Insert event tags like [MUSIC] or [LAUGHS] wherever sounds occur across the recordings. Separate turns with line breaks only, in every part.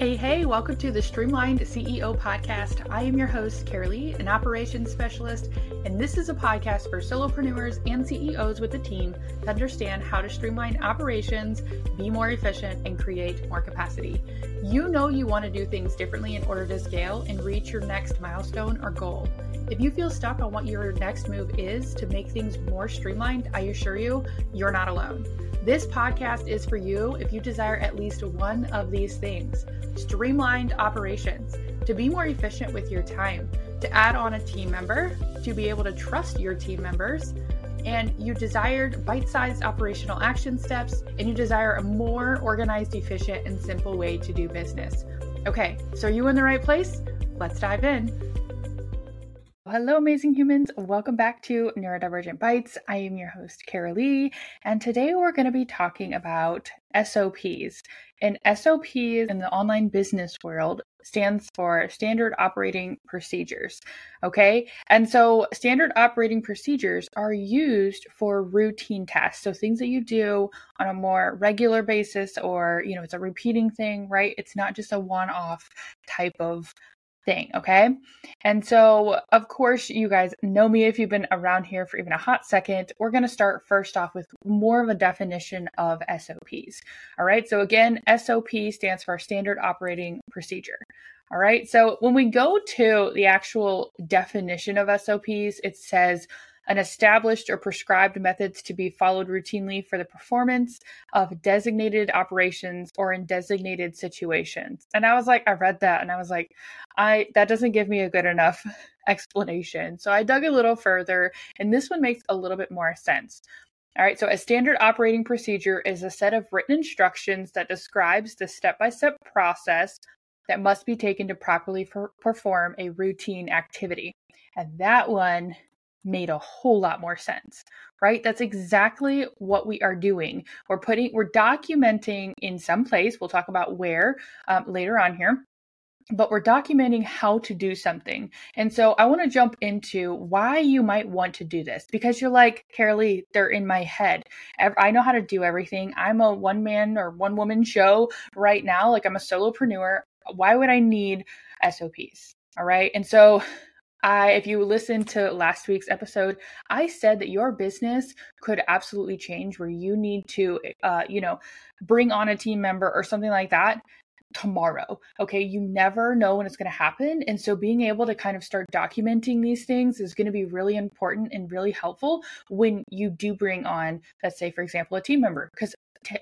Hey, hey, welcome to the Streamlined CEO podcast. I am your host, Karalee, an operations specialist, and this is a podcast for solopreneurs and CEOs with a team to understand how to streamline operations, be more efficient, and create more capacity. You know you want to do things differently in order to scale and reach your next milestone or goal. If you feel stuck on what your next move is to make things more streamlined, I assure you, you're not alone. This podcast is for you if you desire at least one of these things streamlined operations, to be more efficient with your time, to add on a team member, to be able to trust your team members, and you desired bite sized operational action steps, and you desire a more organized, efficient, and simple way to do business. Okay, so are you in the right place? Let's dive in. Hello, amazing humans. Welcome back to Neurodivergent Bytes. I am your host, Kara Karalee, and today we're going to be talking about SOPs. And SOPs in the online business world stands for Standard Operating Procedures. Okay. And so standard operating procedures are used for routine tasks. So things that you do on a more regular basis or, you know, it's a repeating thing, right? It's not just a one off type of thing. Okay. And so, of course, you guys know me if you've been around here for even a hot second. We're going to start first off with more of a definition of SOPs. All right. So, again, SOP stands for Standard Operating Procedure. All right. So, when we go to the actual definition of SOPs, it says, an established or prescribed methods to be followed routinely for the performance of designated operations or in designated situations. And I was like, I read that and I was like, I that doesn't give me a good enough [LAUGHS] explanation. So I dug a little further and this one makes a little bit more sense. All right, so a standard operating procedure is a set of written instructions that describes the step by step process that must be taken to properly for, perform a routine activity. And that one made a whole lot more sense right that's exactly what we are doing we're putting we're documenting in some place we'll talk about where um, later on here but we're documenting how to do something. And so I want to jump into why you might want to do this because you're like, Karalee, they're in my head. I know how to do everything. I'm a one man or one woman show right now. Like I'm a solopreneur. Why would I need SOPs? All right. And so I, if you listen to last week's episode, I said that your business could absolutely change where you need to, uh, you know, bring on a team member or something like that tomorrow. Okay. You never know when it's going to happen. And so being able to kind of start documenting these things is going to be really important and really helpful when you do bring on, let's say, for example, a team member, because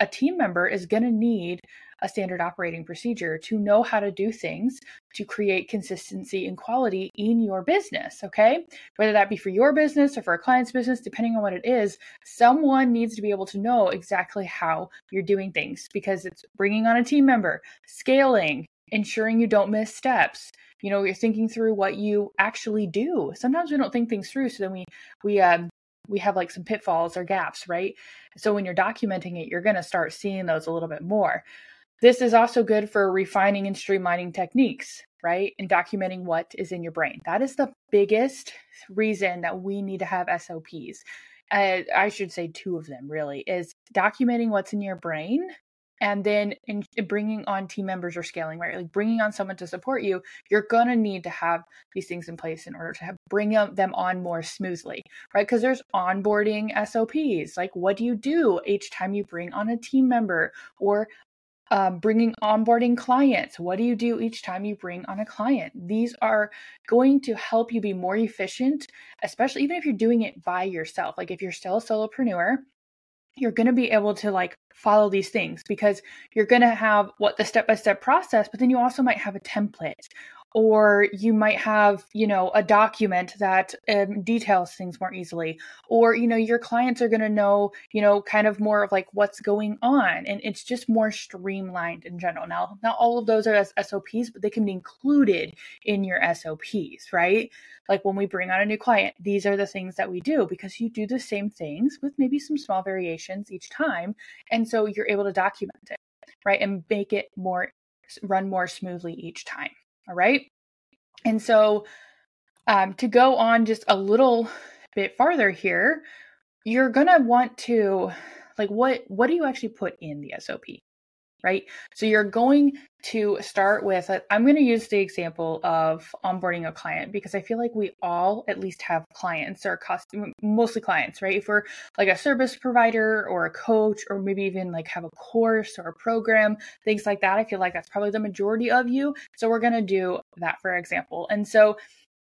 a team member is going to need a standard operating procedure to know how to do things to create consistency and quality in your business. Okay. Whether that be for your business or for a client's business, depending on what it is, someone needs to be able to know exactly how you're doing things because it's bringing on a team member, scaling, ensuring you don't miss steps you know you're thinking through what you actually do sometimes we don't think things through so then we we um we have like some pitfalls or gaps right so when you're documenting it you're going to start seeing those a little bit more this is also good for refining and streamlining techniques, right? And documenting what is in your brain. That is the biggest reason that we need to have SOPs. Uh, I should say two of them really is documenting what's in your brain and then in, in bringing on team members or scaling right like bringing on someone to support you you're going to need to have these things in place in order to have, bring them on more smoothly right because there's onboarding sops like what do you do each time you bring on a team member or um, bringing onboarding clients. What do you do each time you bring on a client? These are going to help you be more efficient, especially even if you're doing it by yourself. Like if you're still a solopreneur, you're going to be able to like follow these things because you're going to have what the step by step process, but then you also might have a template or you might have you know a document that um, details things more easily or you know your clients are going to know you know kind of more of like what's going on and it's just more streamlined in general. Now not all of those are as sops but they can be included in your sops right? Like when we bring on a new client these are the things that we do because you do the same things with maybe some small variations each time and so you're able to document it right and make it more run more smoothly each time all right. And so um, to go on just a little bit farther here, you're going to want to like what what do you actually put in the SOP? Right? So you're going to start with, uh, I'm going to use the example of onboarding a client because I feel like we all at least have clients or custom, mostly clients, right? If we're like a service provider or a coach, or maybe even like have a course or a program, things like that, I feel like that's probably the majority of you. So we're going to do that for example. And so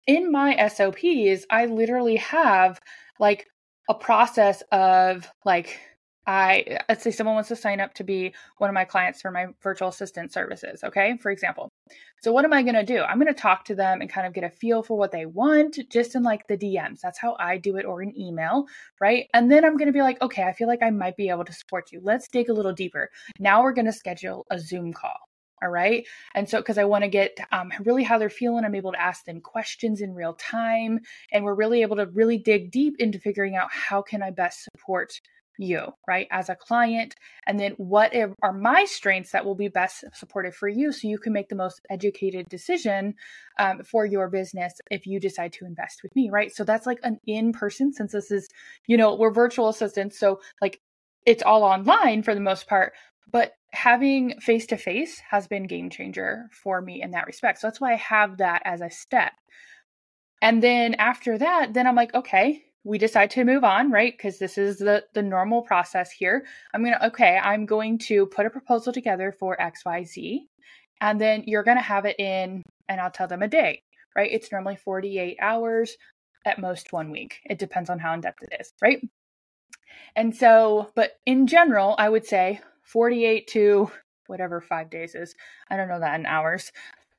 in my SOPs, I literally have like a process of like I let's say someone wants to sign up to be one of my clients for my virtual assistant services, okay? For example. So what am I going to do? I'm going to talk to them and kind of get a feel for what they want just in like the DMs. That's how I do it or an email, right? And then I'm going to be like, "Okay, I feel like I might be able to support you. Let's dig a little deeper." Now we're going to schedule a Zoom call. All right. And so, because I want to get um, really how they're feeling, I'm able to ask them questions in real time. And we're really able to really dig deep into figuring out how can I best support you, right, as a client? And then what are my strengths that will be best supported for you so you can make the most educated decision um, for your business if you decide to invest with me, right? So that's like an in person, since this is, you know, we're virtual assistants. So, like, it's all online for the most part, but having face to face has been game changer for me in that respect. So that's why I have that as a step. And then after that, then I'm like, okay, we decide to move on right because this is the the normal process here i'm gonna okay i'm going to put a proposal together for xyz and then you're gonna have it in and i'll tell them a day right it's normally 48 hours at most one week it depends on how in depth it is right and so but in general i would say 48 to whatever five days is i don't know that in hours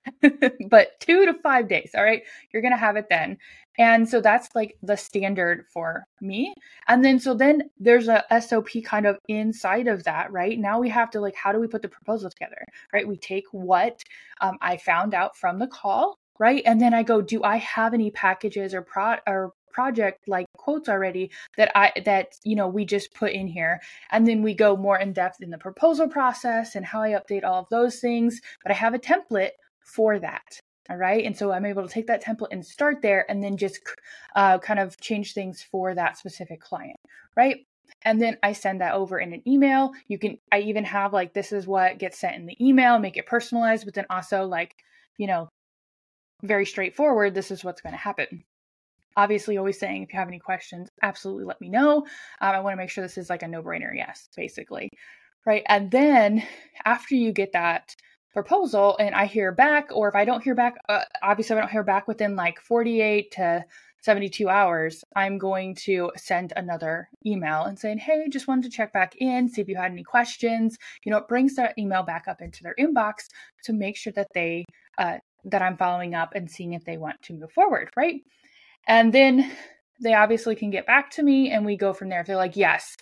[LAUGHS] but two to five days. All right. You're going to have it then. And so that's like the standard for me. And then, so then there's a SOP kind of inside of that, right? Now we have to like, how do we put the proposal together, right? We take what um, I found out from the call, right? And then I go, do I have any packages or pro or project like quotes already that I that you know we just put in here and then we go more in depth in the proposal process and how I update all of those things but I have a template for that. All right. And so I'm able to take that template and start there and then just uh, kind of change things for that specific client. Right. And then I send that over in an email. You can, I even have like, this is what gets sent in the email, make it personalized, but then also like, you know, very straightforward. This is what's going to happen. Obviously, always saying if you have any questions, absolutely let me know. Um, I want to make sure this is like a no brainer yes, basically. Right. And then after you get that proposal and I hear back, or if I don't hear back, uh, obviously, I don't hear back within like 48 to 72 hours, I'm going to send another email and saying, Hey, just wanted to check back in, see if you had any questions. You know, it brings that email back up into their inbox to make sure that they, uh, that I'm following up and seeing if they want to move forward, right? And then they obviously can get back to me and we go from there. If they're like, Yes,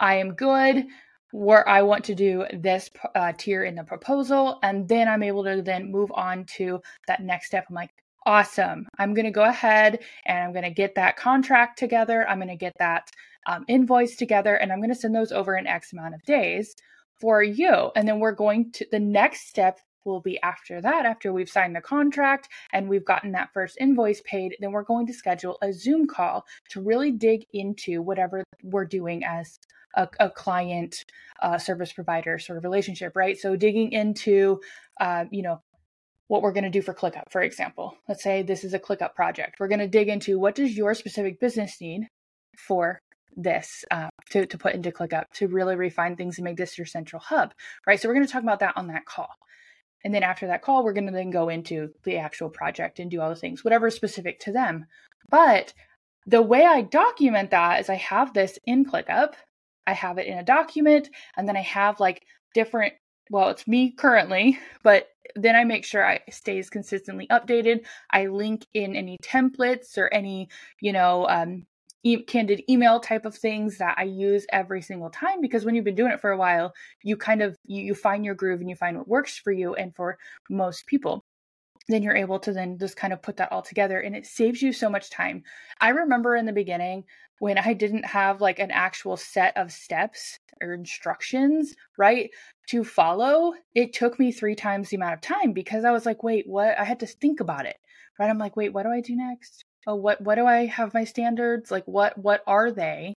I am good where I want to do this uh, tier in the proposal. And then I'm able to then move on to that next step. I'm like, awesome. I'm going to go ahead and I'm going to get that contract together. I'm going to get that um, invoice together and I'm going to send those over in X amount of days for you. And then we're going to the next step will be after that, after we've signed the contract and we've gotten that first invoice paid, then we're going to schedule a Zoom call to really dig into whatever we're doing as a, a client uh, service provider sort of relationship, right? So digging into, uh, you know, what we're going to do for ClickUp, for example. Let's say this is a ClickUp project. We're going to dig into what does your specific business need for this uh, to, to put into ClickUp to really refine things and make this your central hub, right? So we're going to talk about that on that call. And then after that call, we're going to then go into the actual project and do all the things, whatever is specific to them. But the way I document that is I have this in ClickUp I have it in a document and then I have like different well, it's me currently, [LAUGHS] but then I make sure I stays consistently updated. I link in any templates or any, you know, um, e- candid email type of things that I use every single time because when you've been doing it for a while, you kind of you, you find your groove and you find what works for you and for most people then you're able to then just kind of put that all together and it saves you so much time. I remember in the beginning when I didn't have like an actual set of steps or instructions, right, to follow, it took me three times the amount of time because I was like, wait, what? I had to think about it, right? I'm like, wait, what do I do next? Oh, what, what do I have my standards? Like, what, what are they?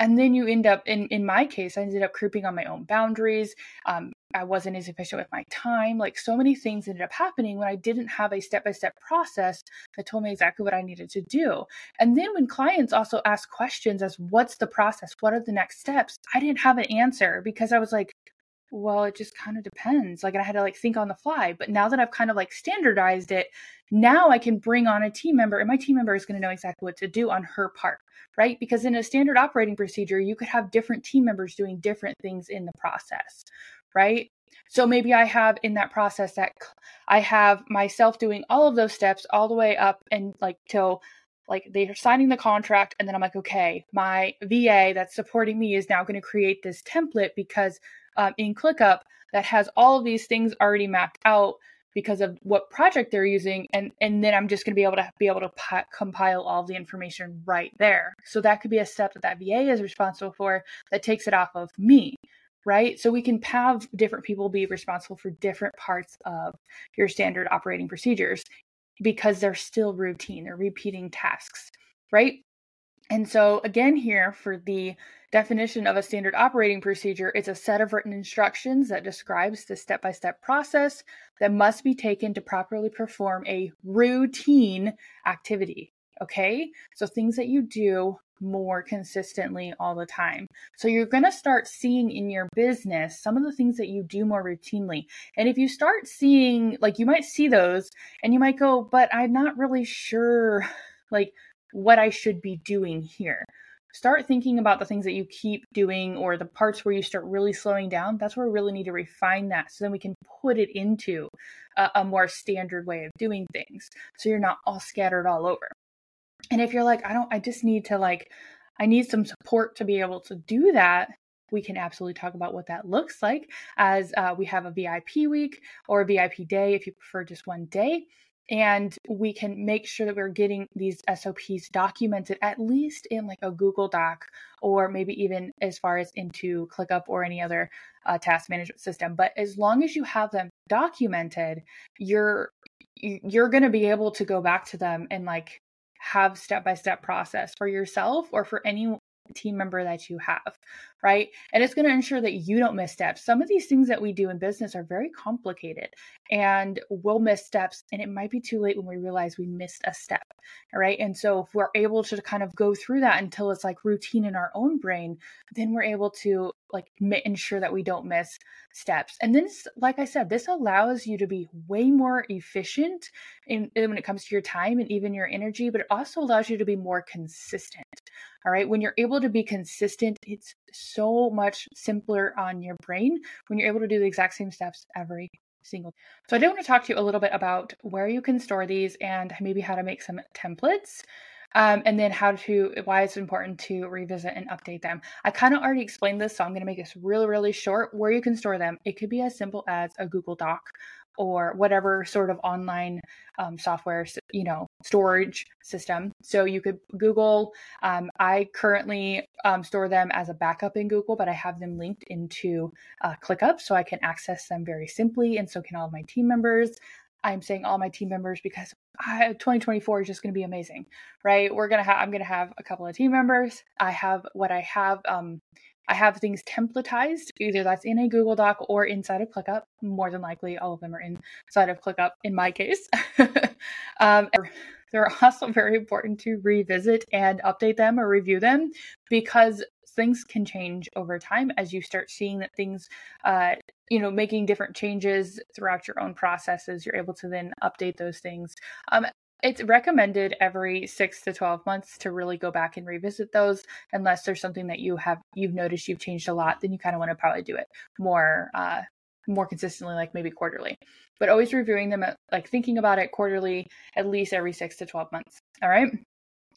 and then you end up in in my case i ended up creeping on my own boundaries um, I wasn't as efficient with my time. Like so many things ended up happening when I didn't have a step by step process that told me exactly what I needed to do. And then when clients also ask questions as what's the process? What are the next steps? I didn't have an answer because I was like, well, it just kind of depends. Like I had to like think on the fly. But now that I've kind of like standardized it, now I can bring on a team member and my team member is going to know exactly what to do on her part, right? Because in a standard operating procedure, you could have different team members doing different things in the process, right? So maybe I have in that process that I have myself doing all of those steps all the way up and like till like they're signing the contract and then I'm like, okay, my VA that's supporting me is now going to create this template because um, in ClickUp that has all of these things already mapped out because of what project they're using and and then i'm just going to be able to be able to pi- compile all the information right there. So that could be a step that that va is responsible for that takes it off of me right? So we can have different people be responsible for different parts of your standard operating procedures because they're still routine they're repeating tasks right and so again here for the definition of a standard operating procedure, it's a set of written instructions that describes the step by step process that must be taken to properly perform a routine activity. Okay, so things that you do more consistently all the time. So you're going to start seeing in your business some of the things that you do more routinely. And if you start seeing, like, you might see those and you might go, but I'm not really sure, like, what I should be doing here start thinking about the things that you keep doing or the parts where you start really slowing down. That's where we really need to refine that so then we can put it into a, a more standard way of doing things so you're not all scattered all over. And if you're like, I don't, I just need to like, I need some support to be able to do that. We can absolutely talk about what that looks like as uh, we have a VIP week or a VIP day if you prefer just one day and we can make sure that we're getting these SOPs documented at least in like a Google Doc or maybe even as far as into ClickUp or any other uh, task management system. But as long as you have them documented, you're you're going to be able to go back to them and like have step by step process for yourself or for any team member that you have, right? And it's going to ensure that you don't miss steps. Some of these things that we do in business are very complicated and we'll miss steps, and it might be too late when we realize we missed a step, right? And so if we're able to kind of go through that until it's like routine in our own brain, then we're able to like ensure that we don't miss steps. And then, like I said, this allows you to be way more efficient in, in when it comes to your time and even your energy, but it also allows you to be more consistent. All right. When you're able to be consistent, it's so much simpler on your brain when you're able to do the exact same steps every single. So I do want to talk to you a little bit about where you can store these and maybe how to make some templates. Um, and then how to why it's important to revisit and update them. I kind of already explained this, so I'm going to make this really, really short. Where you can store them, it could be as simple as a Google Doc or whatever sort of online um, software, you know, storage system. So you could Google. Um, I currently um, store them as a backup in Google, but I have them linked into uh, ClickUp so I can access them very simply, and so can all of my team members. I'm saying all my team members because I, 2024 is just going to be amazing, right? We're gonna have I'm gonna have a couple of team members. I have what I have. Um, I have things templatized, either that's in a Google Doc or inside of ClickUp. More than likely, all of them are inside of ClickUp in my case. [LAUGHS] um, they're [LAUGHS] also very important to revisit and update them or review them because things can change over time as you start seeing that things uh, you know making different changes throughout your own processes you're able to then update those things um, it's recommended every six to 12 months to really go back and revisit those. Unless there's something that you have you've noticed you've changed a lot then you kind of want to probably do it more uh, more consistently like maybe quarterly. But always reviewing them at, like thinking about it quarterly at least every six to 12 months all right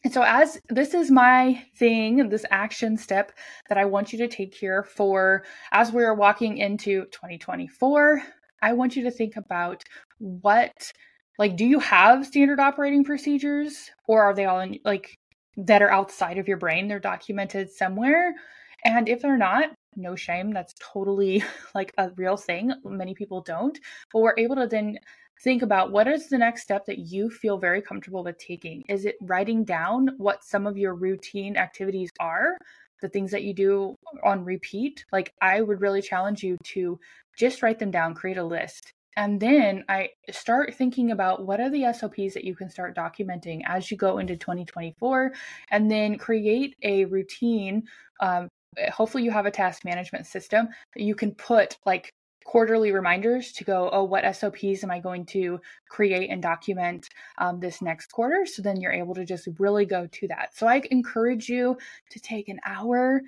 and so, as this is my thing, this action step that I want you to take here for as we're walking into 2024, I want you to think about what, like, do you have standard operating procedures or are they all in, like, that are outside of your brain? They're documented somewhere. And if they're not, no shame. That's totally [LAUGHS] like a real thing. Many people don't. But we're able to then think about what is the next step that you feel very comfortable with taking. Is it writing down what some of your routine activities are? The things that you do on repeat. Like, I would really challenge you to just write them down, create a list. And then I start thinking about what are the SOPs that you can start documenting as you go into 2024, and then create a routine. Um, hopefully, you have a task management system that you can put like quarterly reminders to go, oh, what SOPs am I going to create and document um, this next quarter? So then you're able to just really go to that. So I encourage you to take an hour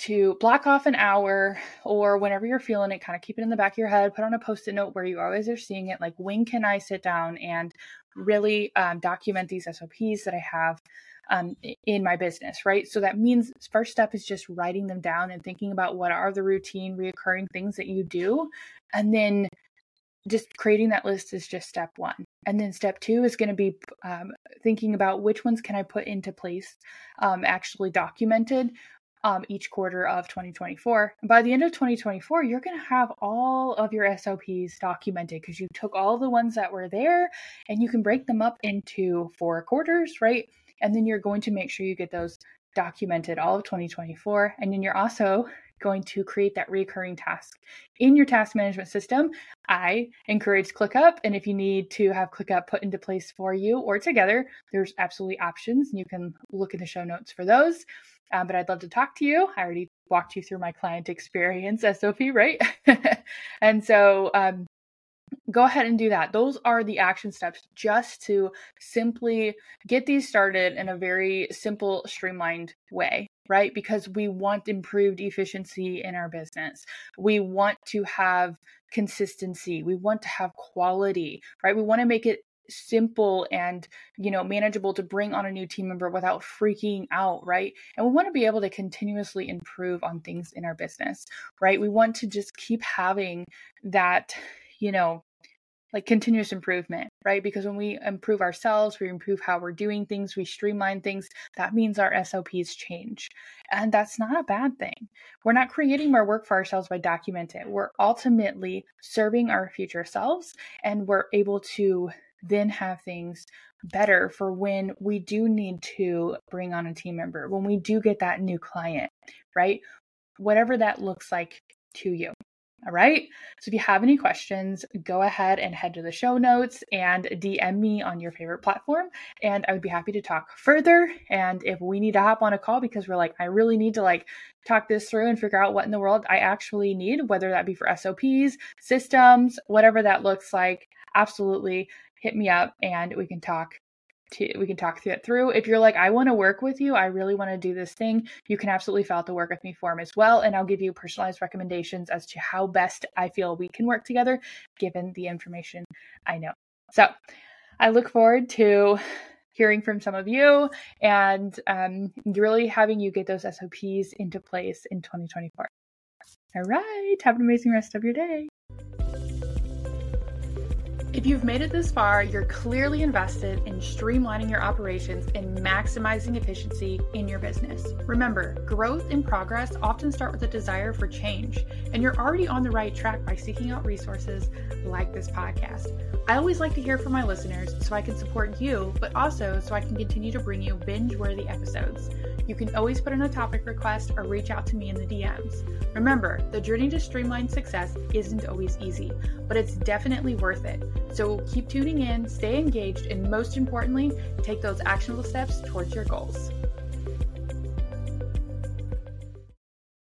to block off an hour or whenever you're feeling it, kind of keep it in the back of your head, put on a post it note where you always are seeing it. Like, when can I sit down and really um, document these SOPs that I have um, in my business, right? So that means first step is just writing them down and thinking about what are the routine, reoccurring things that you do. And then just creating that list is just step one. And then step two is going to be um, thinking about which ones can I put into place, um, actually documented um, each quarter of 2024. By the end of 2024, you're going to have all of your SOPs documented because you took all the ones that were there and you can break them up into four quarters, right? And then you're going to make sure you get those documented all of 2024. And then you're also going to create that recurring task in your task management system. I encourage ClickUp. And if you need to have ClickUp put into place for you or together, there's absolutely options. You can look in the show notes for those. Um, but I'd love to talk to you. I already walked you through my client experience SOP, right? [LAUGHS] and so um, go ahead and do that. Those are the action steps just to simply get these started in a very simple, streamlined way, right? Because we want improved efficiency in our business. We want to have consistency. We want to have quality, right? We want to make it simple and you know manageable to bring on a new team member without freaking out right and we want to be able to continuously improve on things in our business right we want to just keep having that you know like continuous improvement, right? Because when we improve ourselves, we improve how we're doing things, we streamline things, that means our SOPs change. And that's not a bad thing. We're not creating more work for ourselves by documenting. We're ultimately serving our future selves and we're able to then have things better for when we do need to bring on a team member, when we do get that new client, right? Whatever that looks like to you. All right. So if you have any questions, go ahead and head to the show notes and DM me on your favorite platform. And I would be happy to talk further. And if we need to hop on a call because we're like, I really need to like talk this through and figure out what in the world I actually need, whether that be for SOPs, systems, whatever that looks like, absolutely hit me up and we can talk to, we can talk through it through. If you're like, I want to work with you, I really want to do this thing, you can absolutely fill out the work with me form as well. And I'll give you personalized recommendations as to how best I feel we can work together given the information I know. So I look forward to hearing from some of you and um, really having you get those SOPs into place in 2024. All right. Have an amazing rest of your day. If you've made it this far, you're clearly invested in streamlining your operations and maximizing efficiency in your business. Remember, growth and progress often start with a desire for change, and you're already on the right track by seeking out resources like this podcast. I always like to hear from my listeners so I can support you, but also so I can continue to bring you binge worthy episodes. You can always put in a topic request or reach out to me in the DMs. Remember, the journey to streamline success isn't always easy, but it's definitely worth it. So keep tuning in, stay engaged, and most importantly, take those actionable steps towards your goals.